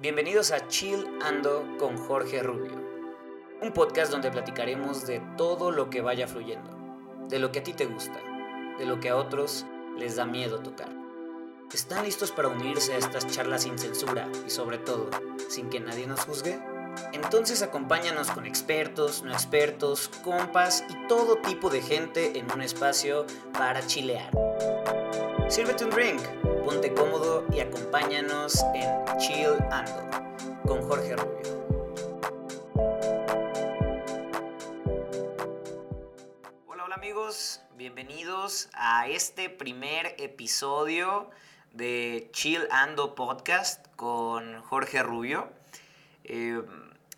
Bienvenidos a Chill Ando con Jorge Rubio, un podcast donde platicaremos de todo lo que vaya fluyendo, de lo que a ti te gusta, de lo que a otros les da miedo tocar. ¿Están listos para unirse a estas charlas sin censura y sobre todo sin que nadie nos juzgue? Entonces acompáñanos con expertos, no expertos, compas y todo tipo de gente en un espacio para chilear. Sírvete un drink, ponte cómodo y acompáñanos en Chill Ando con Jorge Rubio. Hola, hola amigos, bienvenidos a este primer episodio de Chill Ando Podcast con Jorge Rubio. Eh,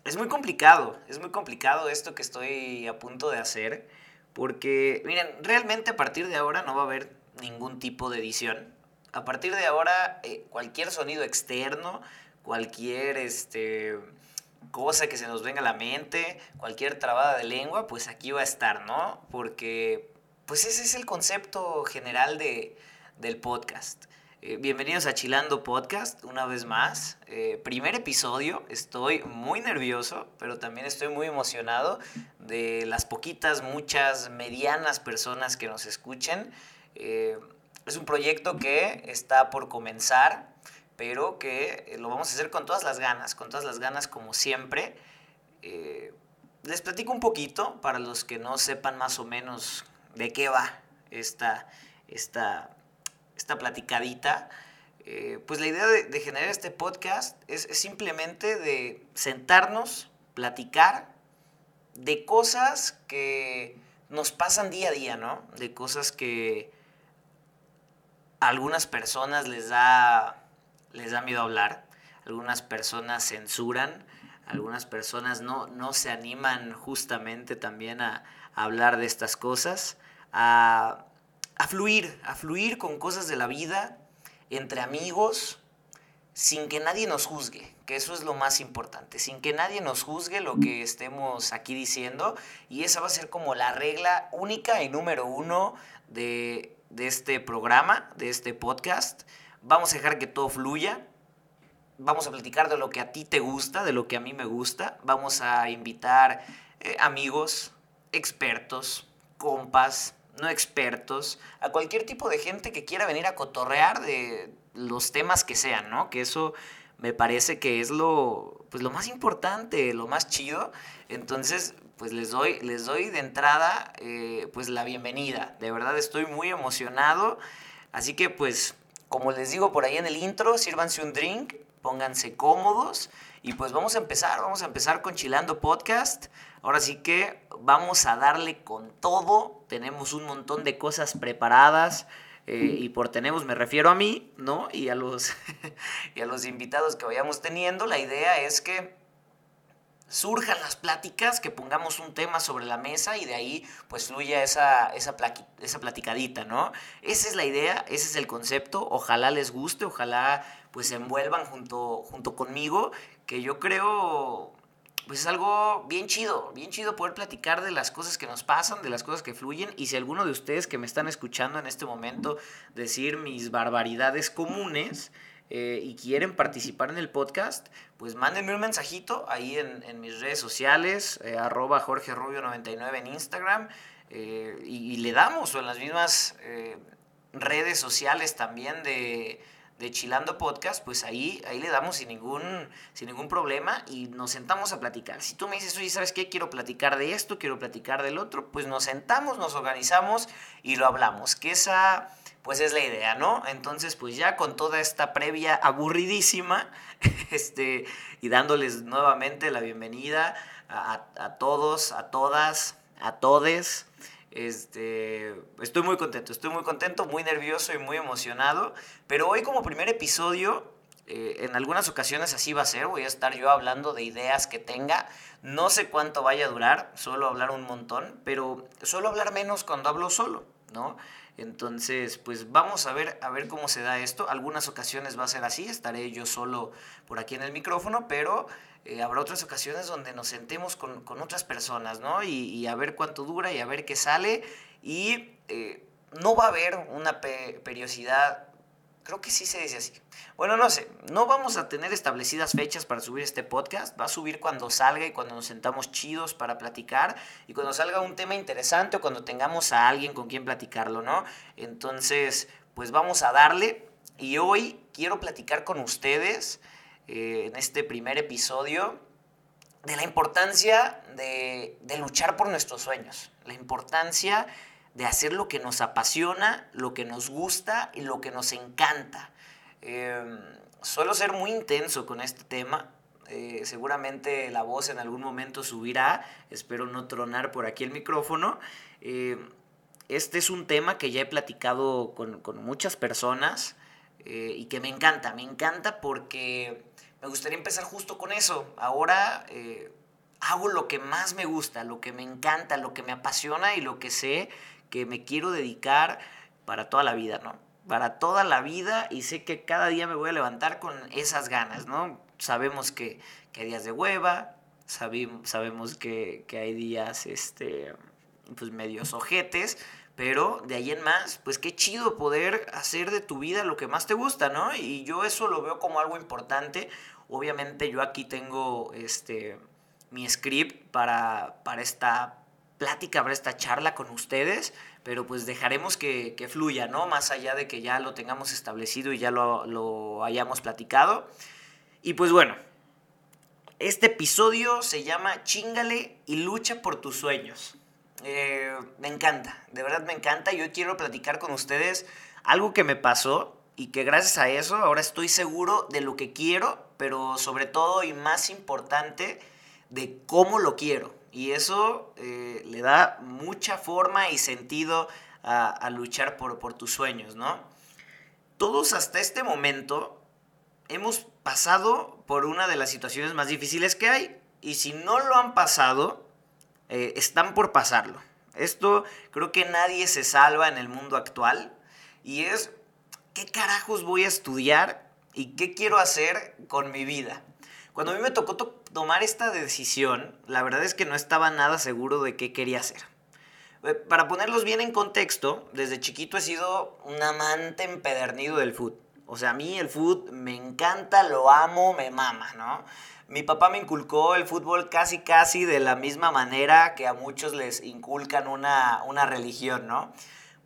es muy complicado, es muy complicado esto que estoy a punto de hacer, porque, miren, realmente a partir de ahora no va a haber ningún tipo de edición. A partir de ahora, eh, cualquier sonido externo, cualquier este, cosa que se nos venga a la mente, cualquier trabada de lengua, pues aquí va a estar, ¿no? Porque pues ese es el concepto general de, del podcast. Eh, bienvenidos a Chilando Podcast, una vez más. Eh, primer episodio, estoy muy nervioso, pero también estoy muy emocionado de las poquitas, muchas, medianas personas que nos escuchen. Es un proyecto que está por comenzar, pero que eh, lo vamos a hacer con todas las ganas, con todas las ganas como siempre. Eh, les platico un poquito para los que no sepan más o menos de qué va esta, esta, esta platicadita. pues la idea de, generar este podcast es, es simplemente de sentarnos, platicar de cosas que nos pasan día a día, ¿no? De cosas que algunas personas les da, les da miedo hablar, algunas personas censuran, algunas personas no, no se animan justamente también a, hablar de estas cosas, a, a, fluir, a fluir con cosas de la vida, entre amigos, sin que nadie nos juzgue, que eso es lo más importante, sin que nadie nos juzgue lo que estemos aquí diciendo, y esa va a ser como la regla única y número uno de de este programa, de este podcast. Vamos a dejar que todo fluya. Vamos a platicar de lo que a ti te gusta, de lo que a mí me gusta. Vamos a invitar eh, amigos, expertos, compas, no expertos, a cualquier tipo de gente que quiera venir a cotorrear de los temas que sean, ¿no? Que eso me parece que es lo, pues lo más importante, lo más chido. Entonces, pues les doy, les doy de entrada eh, pues la bienvenida. De verdad estoy muy emocionado. Así que pues como les digo por ahí en el intro, sírvanse un drink, pónganse cómodos y pues vamos a empezar, vamos a empezar con Chilando Podcast. Ahora sí que vamos a darle con todo. Tenemos un montón de cosas preparadas. Eh, y por tenemos me refiero a mí, ¿no? Y a los, y a los invitados que vayamos teniendo. La idea es que surjan las pláticas, que pongamos un tema sobre la mesa y de ahí pues fluya esa, esa, esa platicadita, ¿no? Esa es la idea, ese es el concepto, ojalá les guste, ojalá pues se envuelvan junto, junto conmigo, que yo creo pues es algo bien chido, bien chido poder platicar de las cosas que nos pasan, de las cosas que fluyen y si alguno de ustedes que me están escuchando en este momento decir mis barbaridades comunes, eh, y quieren participar en el podcast, pues mándenme un mensajito ahí en, mis redes sociales, eh, arroba Jorge Rubio 99 en Instagram, eh, y, le damos, o en las mismas redes sociales también de, de Chilando Podcast, pues ahí, ahí le damos sin ningún, sin ningún problema y nos sentamos a platicar. Si tú me dices, oye, ¿sabes qué? Quiero platicar de esto, quiero platicar del otro, pues nos sentamos, nos organizamos y lo hablamos. Que esa pues es la idea, ¿no? Entonces, pues ya con toda esta previa aburridísima, este, y dándoles nuevamente la bienvenida a, todos, a todas, a todes. Este, estoy muy contento, estoy muy contento, muy nervioso y muy emocionado. Pero hoy como primer episodio, eh, en algunas ocasiones así va a ser, voy a estar yo hablando de ideas que tenga. No sé cuánto vaya a durar, suelo hablar un montón, pero suelo hablar menos cuando hablo solo, ¿no? Entonces, pues vamos a ver, a ver cómo se da esto. Algunas ocasiones va a ser así, estaré yo solo por aquí en el micrófono, pero eh, habrá otras ocasiones donde nos sentemos con, otras personas, ¿no? Y, a ver cuánto dura y a ver qué sale. Y eh, no va a haber una periodicidad Creo que sí se dice así. Bueno, no sé, no vamos a tener establecidas fechas para subir este podcast. Va a subir cuando salga y cuando nos sentamos chidos para platicar y cuando salga un tema interesante o cuando tengamos a alguien con quien platicarlo, ¿no? Entonces, pues vamos a darle. Y hoy quiero platicar con ustedes eh, en este primer episodio de la importancia de, de luchar por nuestros sueños, la importancia de hacer lo que nos apasiona, lo que nos gusta y lo que nos encanta. Em, suelo ser muy intenso con este tema. Eh, seguramente la voz en algún momento subirá. Espero no tronar por aquí el micrófono. Em, este es un tema que ya he platicado con, con muchas personas eh, y que me encanta. Me encanta porque me gustaría empezar justo con eso. Ahora eh, hago lo que más me gusta, lo que me encanta, lo que me apasiona y lo que sé que me quiero dedicar para toda la vida, ¿no? Para toda la vida y sé que cada día me voy a levantar con esas ganas, ¿no? Sabemos que, hay días de hueva, sabemos que, hay días, este, pues medios ojetes, pero de ahí en más, pues qué chido poder hacer de tu vida lo que más te gusta, ¿no? Y yo eso lo veo como algo importante. Obviamente yo aquí tengo este mi script para, para esta plática, para esta charla con ustedes, pero pues dejaremos que, fluya, ¿no? Más allá de que ya lo tengamos establecido y ya lo, hayamos platicado. Y pues bueno, este episodio se llama Chingale y lucha por tus sueños. Eh, me encanta, de verdad me encanta. Yo quiero platicar con ustedes algo que me pasó y que gracias a eso ahora estoy seguro de lo que quiero, pero sobre todo y más importante, de cómo lo quiero. Y eso eh, le da mucha forma y sentido a, luchar por, por, tus sueños, ¿no? Todos hasta este momento hemos pasado por una de las situaciones más difíciles que hay. Y si no lo han pasado, eh, están por pasarlo. Esto creo que nadie se salva en el mundo actual. Y es, ¿qué carajos voy a estudiar? ¿Y qué quiero hacer con mi vida? Cuando a mí me tocó tomar esta decisión, la verdad es que no estaba nada seguro de qué quería hacer. Eh, para ponerlos bien en contexto, desde chiquito he sido un amante empedernido del fútbol. O sea, a mí el fútbol me encanta, lo amo, me mama, ¿no? Mi papá me inculcó el fútbol casi casi de la misma manera que a muchos les inculcan una, una religión, ¿no?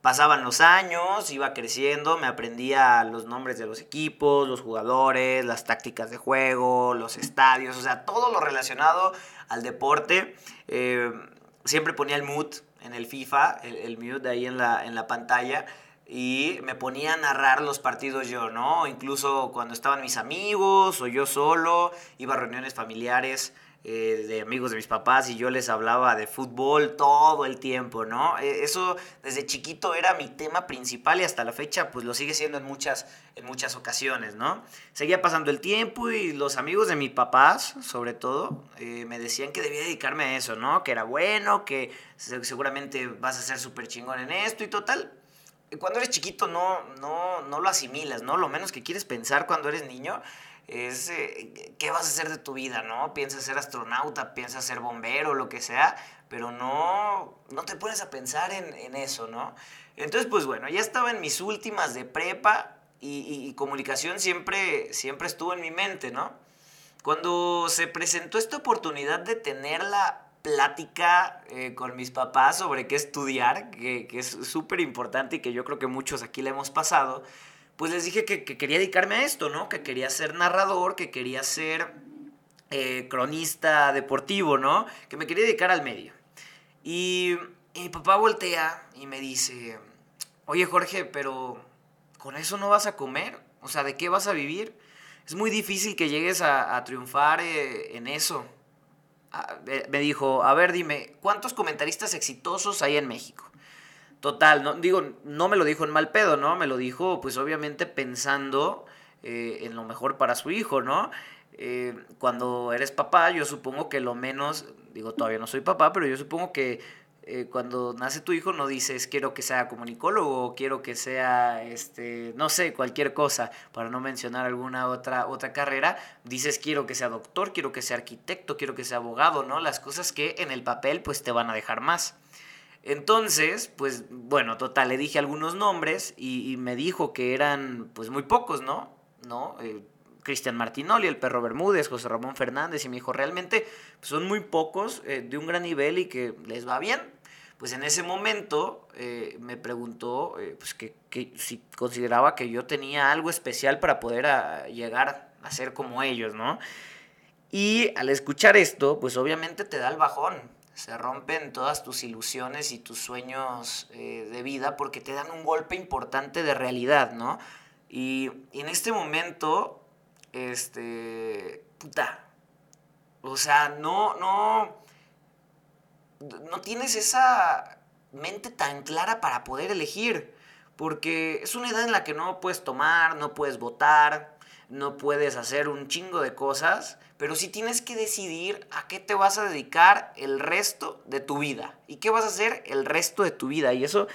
Pasaban los años, iba creciendo, me aprendía los nombres de los equipos, los jugadores, las tácticas de juego, los estadios, o sea, todo lo relacionado al deporte. Eh, siempre ponía el mood en el FIFA, el, el mute ahí en la, en la pantalla y me ponía a narrar los partidos yo, ¿no? Incluso cuando estaban mis amigos o yo solo, iba a reuniones familiares eh, de amigos de mis papás y yo les hablaba de fútbol todo el tiempo, ¿no? E, eso desde chiquito era mi tema principal y hasta la fecha pues lo sigue siendo en muchas, en muchas ocasiones, ¿no? Seguía pasando el tiempo y los amigos de mis papás, sobre todo, eh, me decían que debía dedicarme a eso, ¿no? Que era bueno, que seguramente vas a ser súper chingón en esto y total. Cuando eres chiquito no, no, no lo asimilas, ¿no? Lo menos que quieres pensar cuando eres niño es eh, qué vas a hacer de tu vida, ¿no? Piensas ser astronauta, piensas ser bombero, lo que sea, pero no, no te pones a pensar en, eso, ¿no? Entonces, pues bueno, ya estaba en mis últimas de prepa y, comunicación siempre, siempre estuvo en mi mente, ¿no? Cuando se presentó esta oportunidad de tener la plática eh, con mis papás sobre qué estudiar, que, que es súper importante y que yo creo que muchos aquí le hemos pasado, pues les dije que, quería dedicarme a esto, ¿no? Que quería ser narrador, que quería ser eh, cronista deportivo, ¿no? Que me quería dedicar al medio. Y, mi papá voltea y me dice, oye Jorge, pero ¿con eso no vas a comer? O sea, ¿de qué vas a vivir? Es muy difícil que llegues a, triunfar eh, en eso. Me dijo, a ver, dime, ¿cuántos comentaristas exitosos hay en México? Total, no, digo, no me lo dijo en mal pedo, ¿no? Me lo dijo, pues obviamente pensando eh, en lo mejor para su hijo, ¿no? Eh, cuando eres papá, yo supongo que lo menos, digo, todavía no soy papá, pero yo supongo que eh, cuando nace tu hijo no dices quiero que sea comunicólogo, quiero que sea, este, no sé, cualquier cosa, para no mencionar alguna otra, otra carrera, dices quiero que sea doctor, quiero que sea arquitecto, quiero que sea abogado, ¿no? Las cosas que en el papel pues te van a dejar más. Entonces, pues bueno, total, le dije algunos nombres y, me dijo que eran pues muy pocos, ¿no? ¿No? Eh, Cristian Martinoli, el perro Bermúdez, José Ramón Fernández y me dijo, realmente son muy pocos eh, de un gran nivel y que les va bien. Pues en ese momento eh, me preguntó pues que, si consideraba que yo tenía algo especial para poder ah, llegar a ser como ellos, ¿no? Y al escuchar esto, pues obviamente te da el bajón, se rompen todas tus ilusiones y tus sueños eh, de vida porque te dan un golpe importante de realidad, ¿no? Y, en este momento, este, puta, o sea, no, no, no tienes esa mente tan clara para poder elegir, porque es una edad en la que no puedes tomar, no puedes votar, no puedes hacer un chingo de cosas, pero sí tienes que decidir a qué te vas a dedicar el resto de tu vida y qué vas a hacer el resto de tu vida. Y eso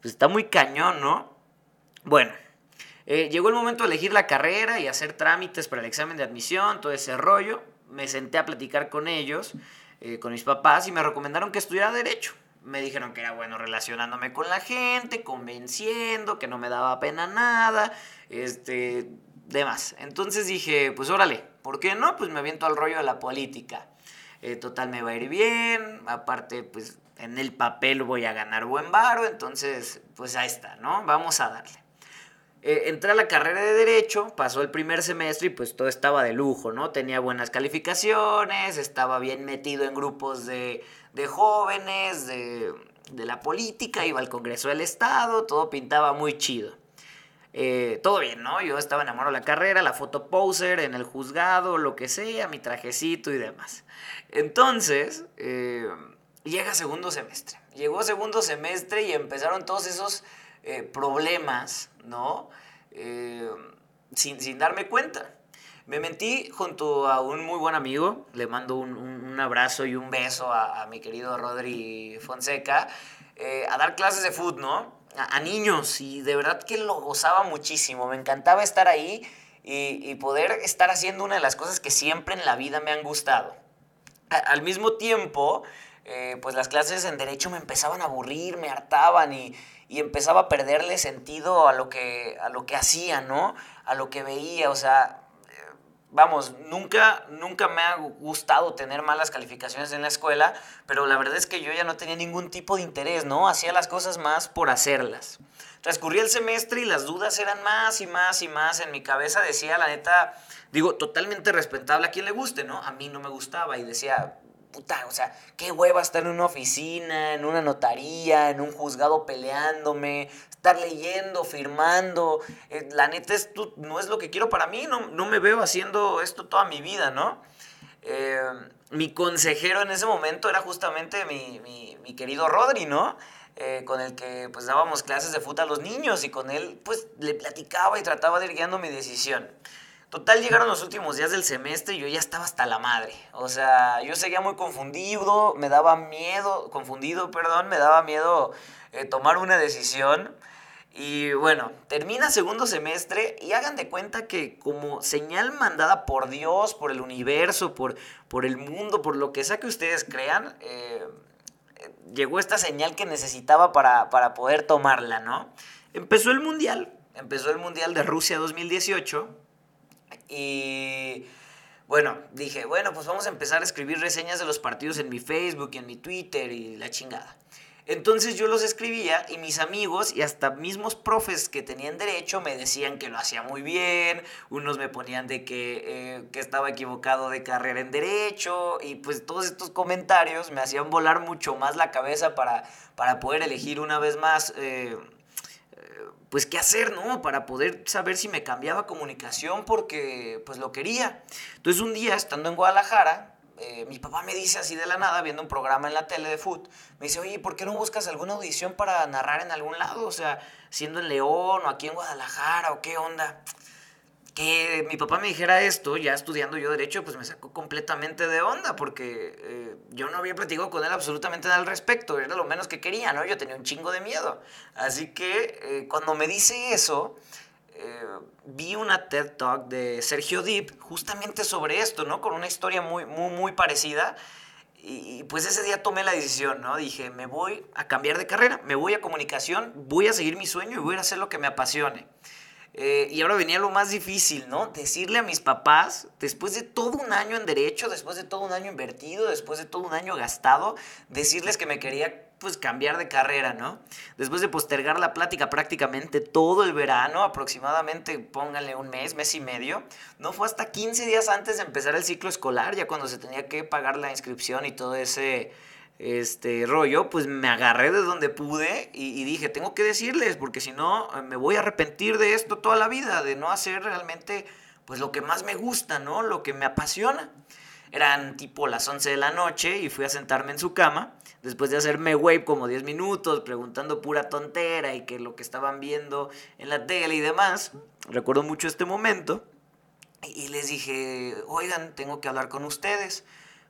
pues, está muy cañón, ¿no? Bueno, eh, llegó el momento de elegir la carrera y hacer trámites para el examen de admisión, todo ese rollo. Me senté a platicar con ellos, eh, con mis papás, y me recomendaron que estudiara Derecho. Me dijeron que era bueno relacionándome con la gente, convenciendo, que no me daba pena nada, este, demás. Entonces dije, pues órale, ¿por qué no? Pues me aviento al rollo de la política. Eh, total me va a ir bien, aparte pues en el papel voy a ganar buen varo, entonces pues ahí está, ¿no? Vamos a darle. Eh, entré a la carrera de Derecho, pasó el primer semestre y pues todo estaba de lujo, ¿no? Tenía buenas calificaciones, estaba bien metido en grupos de, de jóvenes, de, de la política, iba al Congreso del Estado, todo pintaba muy chido. Eh, todo bien, ¿no? Yo estaba enamorado de la carrera, la foto poser, en el juzgado, lo que sea, mi trajecito y demás. Entonces, eh, llega segundo semestre. Llegó segundo semestre y empezaron todos esos problemas, ¿no? sin, darme cuenta. Me mentí junto a un muy buen amigo, le mando un, abrazo y un beso a, mi querido Rodri Fonseca, a dar clases de fútbol, ¿no? a, niños y de verdad que lo gozaba muchísimo. Me encantaba estar ahí y, poder estar haciendo una de las cosas que siempre en la vida me han gustado. al mismo tiempo, eh, pues las clases en derecho me empezaban a aburrir, me hartaban y, y, empezaba a perderle sentido a lo que, a lo que hacía, ¿no? A lo que veía, o sea, vamos, nunca, nunca me ha gustado tener malas calificaciones en la escuela, pero la verdad es que yo ya no tenía ningún tipo de interés, ¿no? Hacía las cosas más por hacerlas. Transcurría el semestre y las dudas eran más y más y más. En mi cabeza decía, la neta, digo, totalmente respetable a quien le guste, ¿no? A mí no me gustaba y decía, puta, o sea, qué hueva estar en una oficina, en una notaría, en un juzgado peleándome, estar leyendo, firmando. Eh, la neta, esto no es lo que quiero para mí, no, no me veo haciendo esto toda mi vida, ¿no? Eh, mi consejero en ese momento era justamente mi, mi, querido Rodri, ¿no? Eh, con el que pues dábamos clases de fútbol a los niños y con él pues le platicaba y trataba de ir guiando mi decisión. Total, llegaron los últimos días del semestre y yo ya estaba hasta la madre. O sea, yo seguía muy confundido, me daba miedo, confundido, perdón, me daba miedo eh, tomar una decisión. Y bueno, termina segundo semestre y hagan de cuenta que como señal mandada por Dios, por el universo, por, por el mundo, por lo que sea que ustedes crean, eh, llegó esta señal que necesitaba para, para poder tomarla, ¿no? Empezó el Mundial, empezó el Mundial de Rusia 2018 y bueno, dije, bueno, pues vamos a empezar a escribir reseñas de los partidos en mi Facebook y en mi Twitter y la chingada. Entonces yo los escribía y mis amigos y hasta mismos profes que tenían derecho me decían que lo hacía muy bien, unos me ponían de que, eh, que estaba equivocado de carrera en derecho y pues todos estos comentarios me hacían volar mucho más la cabeza para, para poder elegir una vez más eh, pues qué hacer, ¿no? Para poder saber si me cambiaba comunicación porque pues lo quería. Entonces un día, estando en Guadalajara, eh, mi papá me dice así de la nada, viendo un programa en la tele de foot, me dice, oye, ¿por qué no buscas alguna audición para narrar en algún lado? O sea, siendo en León o aquí en Guadalajara o qué onda que mi papá me dijera esto, ya estudiando yo derecho, pues me sacó completamente de onda, porque eh, yo no había platicado con él absolutamente nada al respecto, era lo menos que quería, ¿no? Yo tenía un chingo de miedo. Así que eh, cuando me dice eso, eh, vi una TED Talk de Sergio Deep justamente sobre esto, ¿no? Con una historia muy, muy, muy parecida. Y, pues ese día tomé la decisión, ¿no? Dije, me voy a cambiar de carrera, me voy a comunicación, voy a seguir mi sueño y voy a hacer lo que me apasione. Eh, y ahora venía lo más difícil, ¿no? Decirle a mis papás, después de todo un año en derecho, después de todo un año invertido, después de todo un año gastado, decirles que me quería pues cambiar de carrera, ¿no? Después de postergar la plática prácticamente todo el verano, aproximadamente, pónganle un mes, mes y medio, no fue hasta 15 días antes de empezar el ciclo escolar, ya cuando se tenía que pagar la inscripción y todo ese este rollo, pues me agarré de donde pude y, dije, tengo que decirles, porque si no me voy a arrepentir de esto toda la vida, de no hacer realmente pues lo que más me gusta, ¿no? Lo que me apasiona. Eran tipo las 11 de la noche y fui a sentarme en su cama, después de hacerme wave como 10 minutos, preguntando pura tontera y que lo que estaban viendo en la tele y demás. Recuerdo mucho este momento y les dije, oigan, tengo que hablar con ustedes.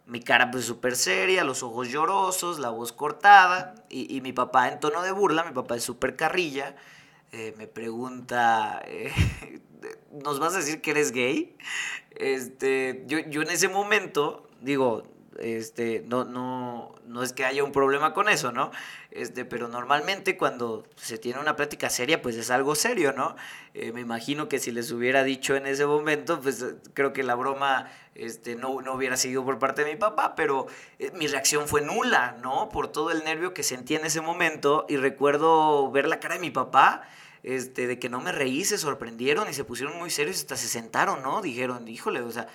Mi cara pues súper seria, los ojos llorosos, la voz cortada y, mi papá en tono de burla, mi papá es súper carrilla, eh, me pregunta, eh, ¿nos vas a decir que eres gay? Este, yo, yo en ese momento, digo, este, no, no, no es que haya un problema con eso, ¿no? Este, pero normalmente cuando se tiene una plática seria, pues es algo serio, ¿no? Eh, me imagino que si les hubiera dicho en ese momento, pues creo que la broma este, no, no hubiera sido por parte de mi papá, pero eh, mi reacción fue nula, ¿no? Por todo el nervio que sentí en ese momento y recuerdo ver la cara de mi papá este, de que no me reí, se sorprendieron y se pusieron muy serios, hasta se sentaron, ¿no? Dijeron, híjole, o sea,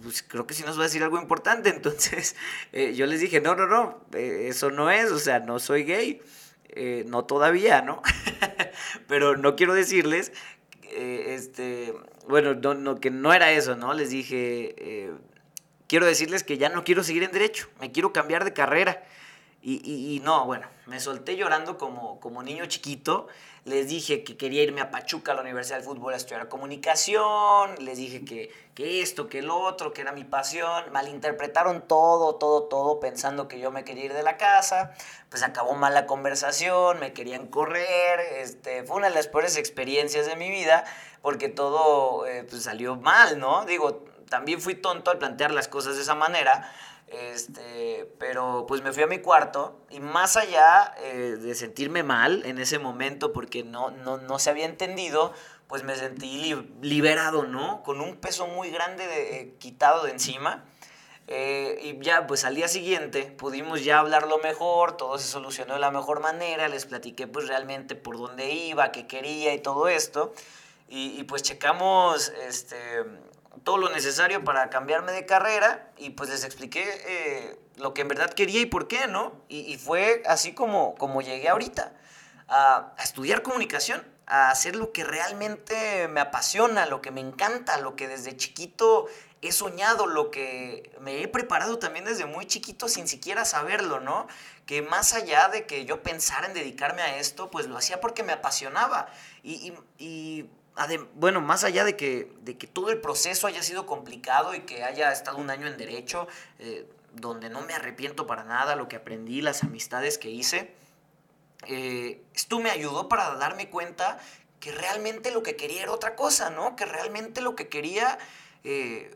pues creo que sí nos va a decir algo importante. Entonces eh, yo les dije, no, no, no, eh, eso no es, o sea, no soy gay, eh, no todavía, ¿no? Pero no quiero decirles, este, bueno, no, no, que no era eso, ¿no? Les dije, quiero decirles que ya no quiero seguir en derecho, me quiero cambiar de carrera. Y, y, y no, bueno, me solté llorando como, como niño chiquito les dije que quería irme a Pachuca, a la Universidad del Fútbol, a estudiar comunicación, les dije que, que esto, que el otro, que era mi pasión, malinterpretaron todo, todo, todo, pensando que yo me quería ir de la casa, pues acabó mal la conversación, me querían correr, este, fue una de las peores experiencias de mi vida, porque todo eh, pues, salió mal, ¿no? Digo, también fui tonto al plantear las cosas de esa manera, este, pero pues me fui a mi cuarto y más allá eh, de sentirme mal en ese momento porque no, no, no se había entendido, pues me sentí liberado, ¿no? Con un peso muy grande de, eh, quitado de encima. Eh, y ya, pues al día siguiente pudimos ya hablarlo mejor, todo se solucionó de la mejor manera, les platiqué pues realmente por dónde iba, qué quería y todo esto. Y, y pues checamos, este, todo lo necesario para cambiarme de carrera y pues les expliqué eh, lo que en verdad quería y por qué, ¿no? Y, fue así como, como llegué ahorita, a, estudiar comunicación, a hacer lo que realmente me apasiona, lo que me encanta, lo que desde chiquito he soñado, lo que me he preparado también desde muy chiquito sin siquiera saberlo, ¿no? Que más allá de que yo pensara en dedicarme a esto, pues lo hacía porque me apasionaba. y bueno, más allá de que, de que todo el proceso haya sido complicado y que haya estado un año en derecho, eh, donde no me arrepiento para nada, lo que aprendí, las amistades que hice, eh, esto me ayudó para darme cuenta que realmente lo que quería era otra cosa, ¿no? Que realmente lo que quería, eh,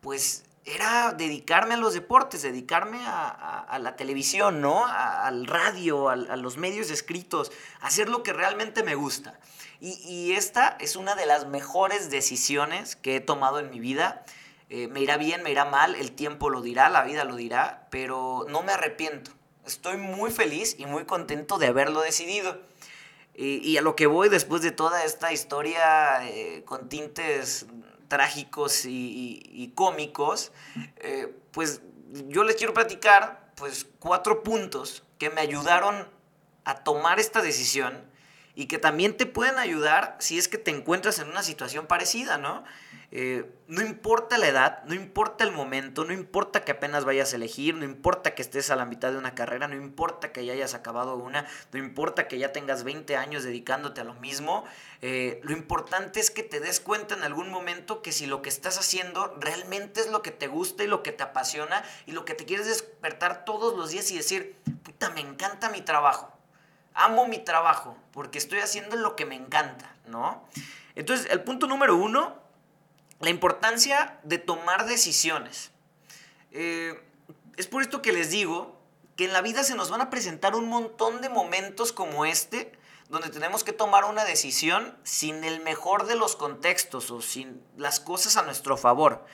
pues, era dedicarme a los deportes, dedicarme a, la televisión, ¿no? al radio, a, a los medios escritos, hacer lo que realmente me gusta. Y, esta es una de las mejores decisiones que he tomado en mi vida. Eh, me irá bien, me irá mal, el tiempo lo dirá, la vida lo dirá, pero no me arrepiento. Estoy muy feliz y muy contento de haberlo decidido. Y, a lo que voy después de toda esta historia eh, con tintes trágicos y, cómicos, eh, pues yo les quiero platicar pues cuatro puntos que me ayudaron a tomar esta decisión y que también te pueden ayudar si es que te encuentras en una situación parecida, ¿no? Eh, no importa la edad, no importa el momento, no importa que apenas vayas a elegir, no importa que estés a la mitad de una carrera, no importa que ya hayas acabado una, no importa que ya tengas 20 años dedicándote a lo mismo, eh, lo importante es que te des cuenta en algún momento que si lo que estás haciendo realmente es lo que te gusta y lo que te apasiona y lo que te quieres despertar todos los días y decir, puta, me encanta mi trabajo amo mi trabajo porque estoy haciendo lo que me encanta, ¿no? Entonces, el punto número uno, la importancia de tomar decisiones. Eh, es por esto que les digo que en la vida se nos van a presentar un montón de momentos como este, donde tenemos que tomar una decisión sin el mejor de los contextos o sin las cosas a nuestro favor.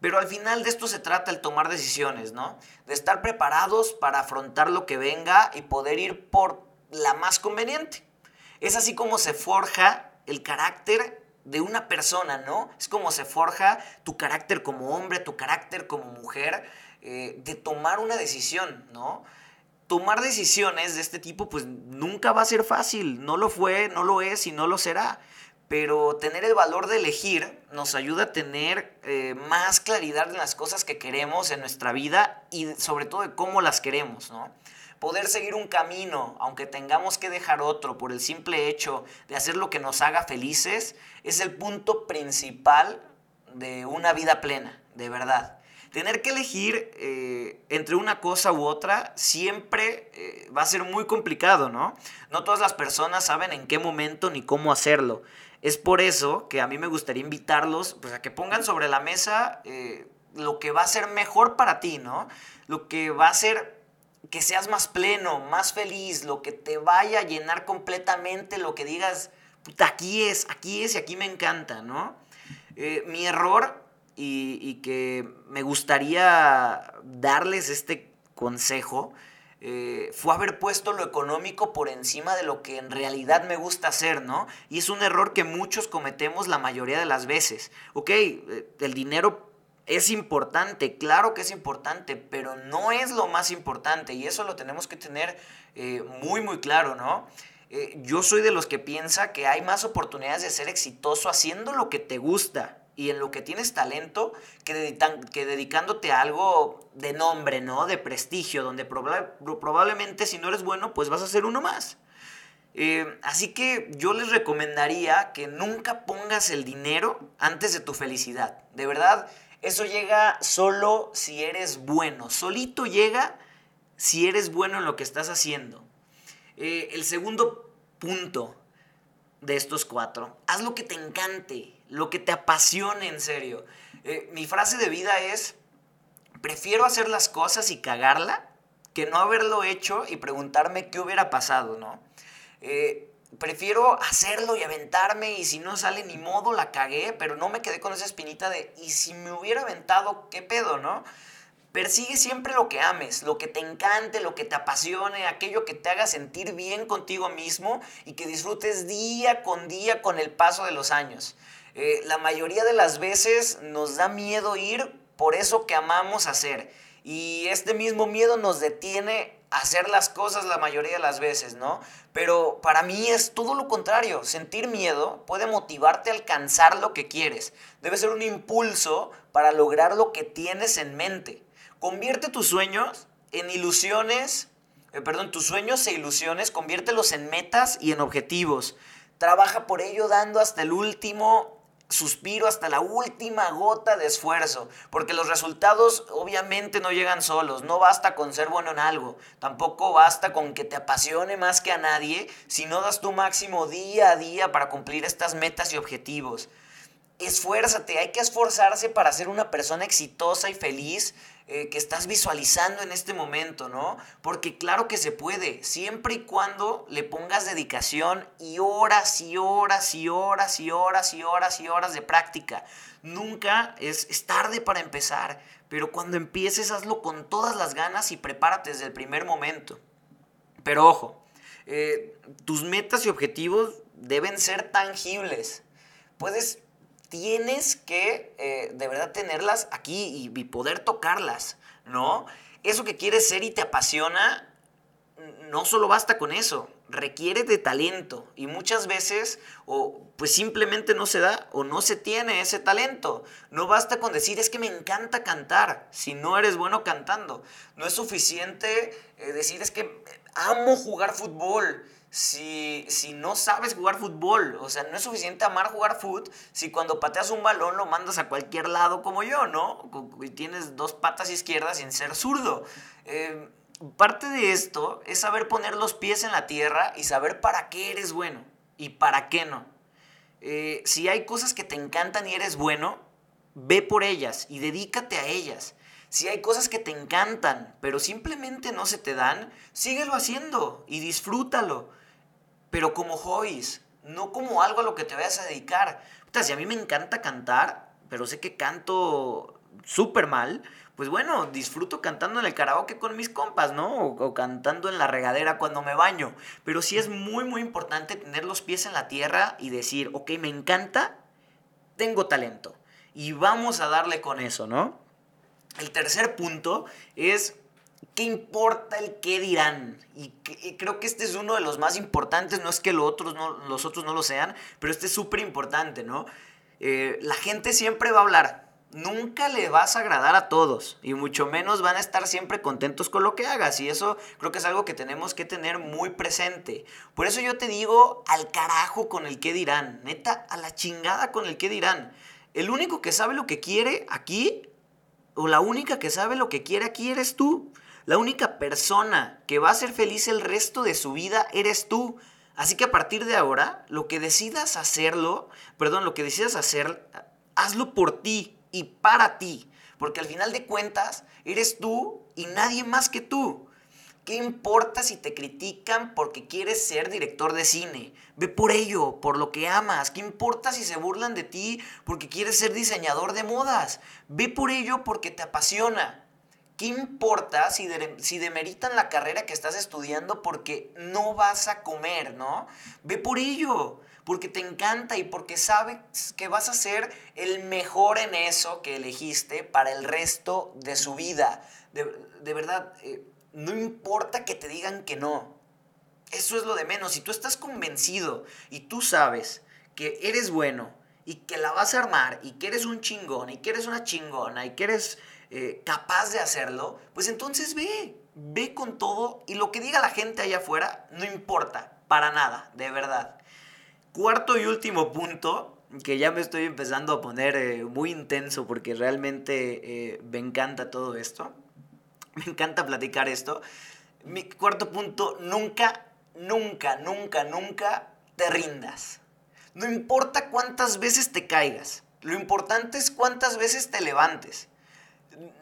Pero al final de esto se trata el tomar decisiones, ¿no? De estar preparados para afrontar lo que venga y poder ir por la más conveniente. Es así como se forja el carácter de una persona, ¿no? Es como se forja tu carácter como hombre, tu carácter como mujer, eh, de tomar una decisión, ¿no? Tomar decisiones de este tipo, pues nunca va a ser fácil, no lo fue, no lo es y no lo será pero tener el valor de elegir nos ayuda a tener eh, más claridad en las cosas que queremos en nuestra vida y sobre todo de cómo las queremos, ¿no? Poder seguir un camino, aunque tengamos que dejar otro por el simple hecho de hacer lo que nos haga felices, es el punto principal de una vida plena, de verdad. Tener que elegir eh, entre una cosa u otra siempre eh, va a ser muy complicado, ¿no? No todas las personas saben en qué momento ni cómo hacerlo. Es por eso que a mí me gustaría invitarlos pues, a que pongan sobre la mesa eh, lo que va a ser mejor para ti, ¿no? Lo que va a ser que seas más pleno, más feliz, lo que te vaya a llenar completamente, lo que digas, puta, aquí es, aquí es y aquí me encanta, ¿no? Eh, mi error y, que me gustaría darles este consejo eh, fue haber puesto lo económico por encima de lo que en realidad me gusta hacer, ¿no? Y es un error que muchos cometemos la mayoría de las veces. Ok, eh, el dinero es importante, claro que es importante, pero no es lo más importante y eso lo tenemos que tener eh, muy, muy claro, ¿no? yo soy de los que piensa que hay más oportunidades de ser exitoso haciendo lo que te gusta, y en lo que tienes talento que, que dedicándote a algo de nombre, ¿no? De prestigio, donde probablemente si no eres bueno, pues vas a ser uno más. Eh, así que yo les recomendaría que nunca pongas el dinero antes de tu felicidad. De verdad, eso llega solo si eres bueno. Solito llega si eres bueno en lo que estás haciendo. Eh, el segundo punto de estos cuatro, haz lo que te encante lo que te apasione en serio. Eh, mi frase de vida es, prefiero hacer las cosas y cagarla que no haberlo hecho y preguntarme qué hubiera pasado, ¿no? Eh, prefiero hacerlo y aventarme y si no sale ni modo la cagué, pero no me quedé con esa espinita de, y si me hubiera aventado, ¿qué pedo, no? Persigue siempre lo que ames, lo que te encante, lo que te apasione, aquello que te haga sentir bien contigo mismo y que disfrutes día con día con el paso de los años. Eh, la mayoría de las veces nos da miedo ir por eso que amamos hacer. Y este mismo miedo nos detiene hacer las cosas la mayoría de las veces, ¿no? Pero para mí es todo lo contrario. Sentir miedo puede motivarte a alcanzar lo que quieres. Debe ser un impulso para lograr lo que tienes en mente. Convierte tus sueños en ilusiones, eh, perdón, tus sueños e ilusiones, conviértelos en metas y en objetivos. Trabaja por ello dando hasta el último suspiro hasta la última gota de esfuerzo, porque los resultados obviamente no llegan solos, no basta con ser bueno en algo, tampoco basta con que te apasione más que a nadie si no das tu máximo día a día para cumplir estas metas y objetivos. Esfuérzate, hay que esforzarse para ser una persona exitosa y feliz eh, que estás visualizando en este momento, ¿no? Porque claro que se puede, siempre y cuando le pongas dedicación y horas y horas y horas y horas y horas y horas de práctica. Nunca es, es tarde para empezar, pero cuando empieces hazlo con todas las ganas y prepárate desde el primer momento. Pero ojo, eh, tus metas y objetivos deben ser tangibles. Puedes tienes que eh, de verdad tenerlas aquí y, poder tocarlas, ¿no? Eso que quieres ser y te apasiona, no solo basta con eso, requiere de talento y muchas veces o pues simplemente no se da o no se tiene ese talento. No basta con decir es que me encanta cantar si no eres bueno cantando. No es suficiente eh, decir es que amo jugar fútbol si, si no sabes jugar fútbol. O sea, no es suficiente amar jugar fútbol si cuando pateas un balón lo mandas a cualquier lado como yo, ¿no? Y tienes dos patas izquierdas sin ser zurdo. Eh, parte de esto es saber poner los pies en la tierra y saber para qué eres bueno y para qué no. Eh, si hay cosas que te encantan y eres bueno, ve por ellas y dedícate a ellas. Si hay cosas que te encantan, pero simplemente no se te dan, síguelo haciendo y disfrútalo. Pero como hobbies, no como algo a lo que te vayas a dedicar. si a mí me encanta cantar, pero sé que canto súper mal, pues bueno, disfruto cantando en el karaoke con mis compas, ¿no? O, cantando en la regadera cuando me baño. Pero sí es muy, muy importante tener los pies en la tierra y decir, ok, me encanta, tengo talento. Y vamos a darle con eso, ¿no? El tercer punto es ¿Qué importa el qué dirán? Y, creo que este es uno de los más importantes, no es que los otros no, los otros no lo sean, pero este es súper importante, ¿no? Eh, la gente siempre va a hablar, nunca le vas a agradar a todos y mucho menos van a estar siempre contentos con lo que hagas y eso creo que es algo que tenemos que tener muy presente. Por eso yo te digo al carajo con el que dirán, neta, a la chingada con el que dirán. El único que sabe lo que quiere aquí o la única que sabe lo que quiere aquí eres tú. La única persona que va a ser feliz el resto de su vida eres tú. Así que a partir de ahora, lo que decidas hacerlo, perdón, lo que decidas hacer, hazlo por ti, y para ti. Porque al final de cuentas, eres tú y nadie más que tú. ¿Qué importa si te critican porque quieres ser director de cine? Ve por ello, por lo que amas. ¿Qué importa si se burlan de ti porque quieres ser diseñador de modas? Ve por ello porque te apasiona. ¿Qué importa si, si demeritan la carrera que estás estudiando porque no vas a comer, no? Ve por ello porque te encanta y porque sabes que vas a ser el mejor en eso que elegiste para el resto de su vida. De, verdad, eh, no importa que te digan que no. Eso es lo de menos. Si tú estás convencido y tú sabes que eres bueno y que la vas a armar y que eres un chingón y que eres una chingona y que eres eh, capaz de hacerlo, pues entonces ve, ve con todo y lo que diga la gente allá afuera no importa, para nada, de verdad. Cuarto y último punto, que ya me estoy empezando a poner eh, muy intenso porque realmente eh, me encanta todo esto. Me encanta platicar esto. Mi cuarto punto, nunca, nunca, nunca, nunca te rindas. No importa cuántas veces te caigas. Lo importante es cuántas veces te levantes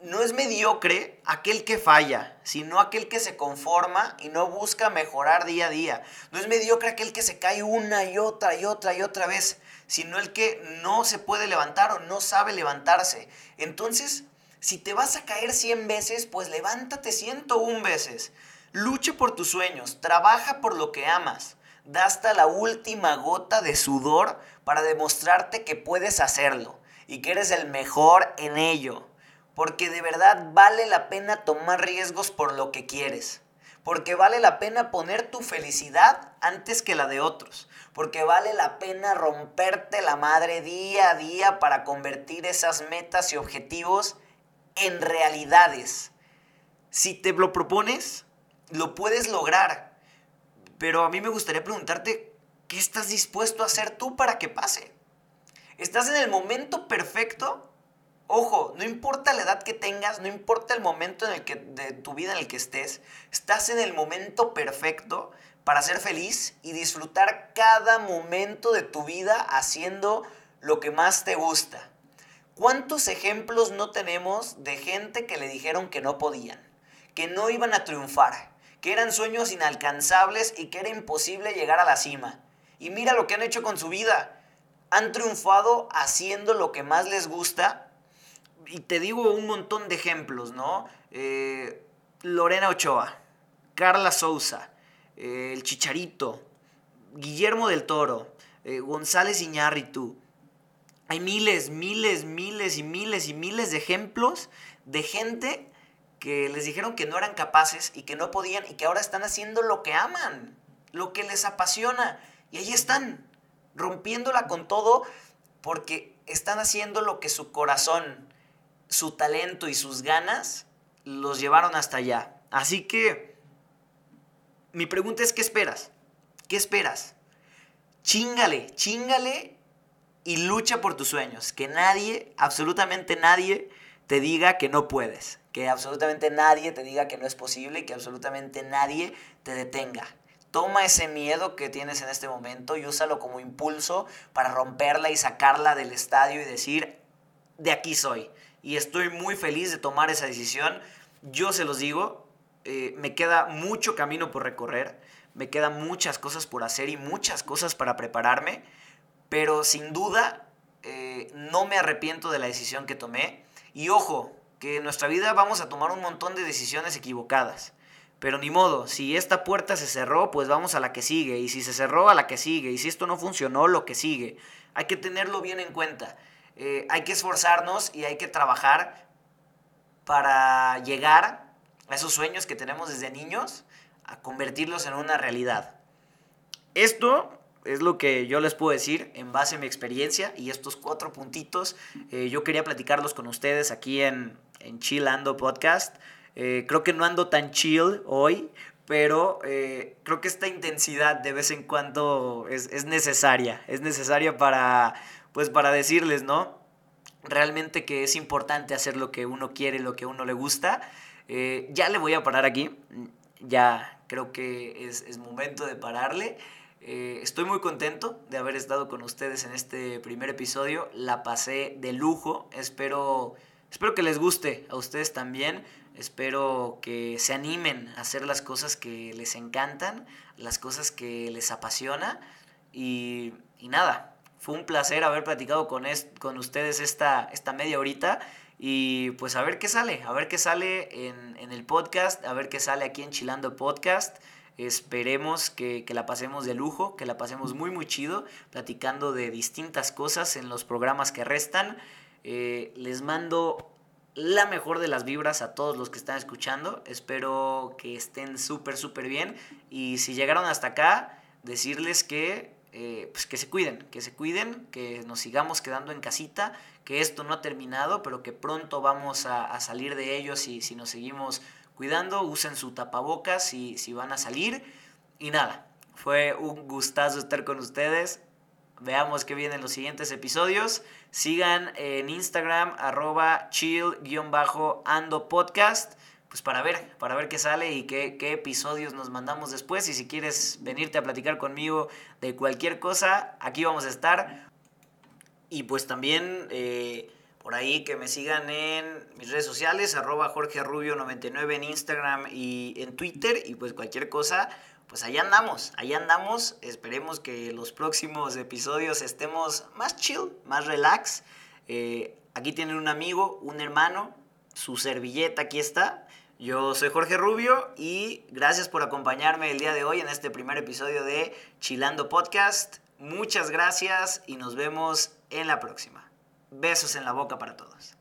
no es mediocre aquel que falla, sino aquel que se conforma y no busca mejorar día a día. No es mediocre aquel que se cae una y otra y otra y otra vez, sino el que no se puede levantar o no sabe levantarse. Entonces, si te vas a caer 100 veces, pues levántate 101 veces. Lucha por tus sueños, trabaja por lo que amas. Da hasta la última gota de sudor para demostrarte que puedes hacerlo y que eres el mejor en ello porque de verdad vale la pena tomar riesgos por lo que quieres. Porque vale la pena poner tu felicidad antes que la de otros. Porque vale la pena romperte la madre día a día para convertir esas metas y objetivos en realidades. Si te lo propones, lo puedes lograr. Pero a mí me gustaría preguntarte, ¿qué estás dispuesto a hacer tú para que pase? ¿Estás en el momento perfecto Ojo, no importa la edad que tengas, no importa el momento en el que, de tu vida en el que estés, estás en el momento perfecto para ser feliz y disfrutar cada momento de tu vida haciendo lo que más te gusta. ¿Cuántos ejemplos no tenemos de gente que le dijeron que no podían, que no iban a triunfar, que eran sueños inalcanzables y que era imposible llegar a la cima? Y mira lo que han hecho con su vida. Han triunfado haciendo lo que más les gusta y te digo un montón de ejemplos, ¿no? Eh, Lorena Ochoa, Carla Souza, eh, El Chicharito, Guillermo del Toro, eh, González Iñárritu. Hay miles, miles, miles y miles y miles de ejemplos de gente que les dijeron que no eran capaces y que no podían y que ahora están haciendo lo que aman, lo que les apasiona. Y ahí están, rompiéndola con todo porque están haciendo lo que su corazón su talento y sus ganas los llevaron hasta allá. Así que mi pregunta es, ¿qué esperas? ¿Qué esperas? Chingale, chingale y lucha por tus sueños. Que nadie, absolutamente nadie, te diga que no puedes. Que absolutamente nadie te diga que no es posible y que absolutamente nadie te detenga. Toma ese miedo que tienes en este momento y úsalo como impulso para romperla y sacarla del estadio y decir, de aquí soy. Y estoy muy feliz de tomar esa decisión. Yo se los digo, eh, me queda mucho camino por recorrer, me quedan muchas cosas por hacer y muchas cosas para prepararme, pero sin duda eh, no me arrepiento de la decisión que tomé. Y ojo, que en nuestra vida vamos a tomar un montón de decisiones equivocadas. Pero ni modo, si esta puerta se cerró, pues vamos a la que sigue. Y si se cerró, a la que sigue. Y si esto no funcionó, lo que sigue. Hay que tenerlo bien en cuenta. Eh, hay que esforzarnos y hay que trabajar para llegar a esos sueños que tenemos desde niños, a convertirlos en una realidad. Esto es lo que yo les puedo decir en base a mi experiencia y estos cuatro puntitos eh, yo quería platicarlos con ustedes aquí en, en Chill Ando Podcast. Eh, creo que no ando tan chill hoy, pero creo que esta intensidad de vez en cuando es, necesaria, es necesaria para, pues para decirles, ¿no? Realmente que es importante hacer lo que uno quiere, lo que uno le gusta. Eh, ya le voy a parar aquí, ya creo que es, es momento de pararle. estoy muy contento de haber estado con ustedes en este primer episodio. La pasé de lujo. Espero Espero que les guste a ustedes también. Espero que se animen a hacer las cosas que les encantan, las cosas que les apasiona. Y, nada, fue un placer haber platicado con, con ustedes esta, esta media horita. Y pues a ver qué sale, a ver qué sale en, el podcast, a ver qué sale aquí en Chilando Podcast. Esperemos que, la pasemos de lujo, que la pasemos muy muy chido, platicando de distintas cosas en los programas que restan. Eh, les mando la mejor de las vibras a todos los que están escuchando. Espero que estén súper, súper bien. Y si llegaron hasta acá, decirles que, eh, pues que se cuiden, que se cuiden, que nos sigamos quedando en casita, que esto no ha terminado, pero que pronto vamos a, salir de ello si, si nos seguimos cuidando. Usen su tapabocas si, si van a salir. Y nada, fue un gustazo estar con ustedes. Veamos qué vienen los siguientes episodios. Sigan en Instagram, arroba chill-ando podcast, pues para ver, para ver qué sale y qué, episodios nos mandamos después. Y si quieres venirte a platicar conmigo de cualquier cosa, aquí vamos a estar. Y pues también eh, por ahí que me sigan en mis redes sociales, arroba Jorge Rubio 99 en Instagram y en Twitter. Y pues cualquier cosa, pues allá andamos, allá andamos. Esperemos que los próximos episodios estemos más chill, más relax. Eh, aquí tienen un amigo, un hermano, su servilleta aquí está. Yo soy Jorge Rubio y gracias por acompañarme el día de hoy en este primer episodio de Chilando Podcast. Muchas gracias y nos vemos en la próxima. Besos en la boca para todos.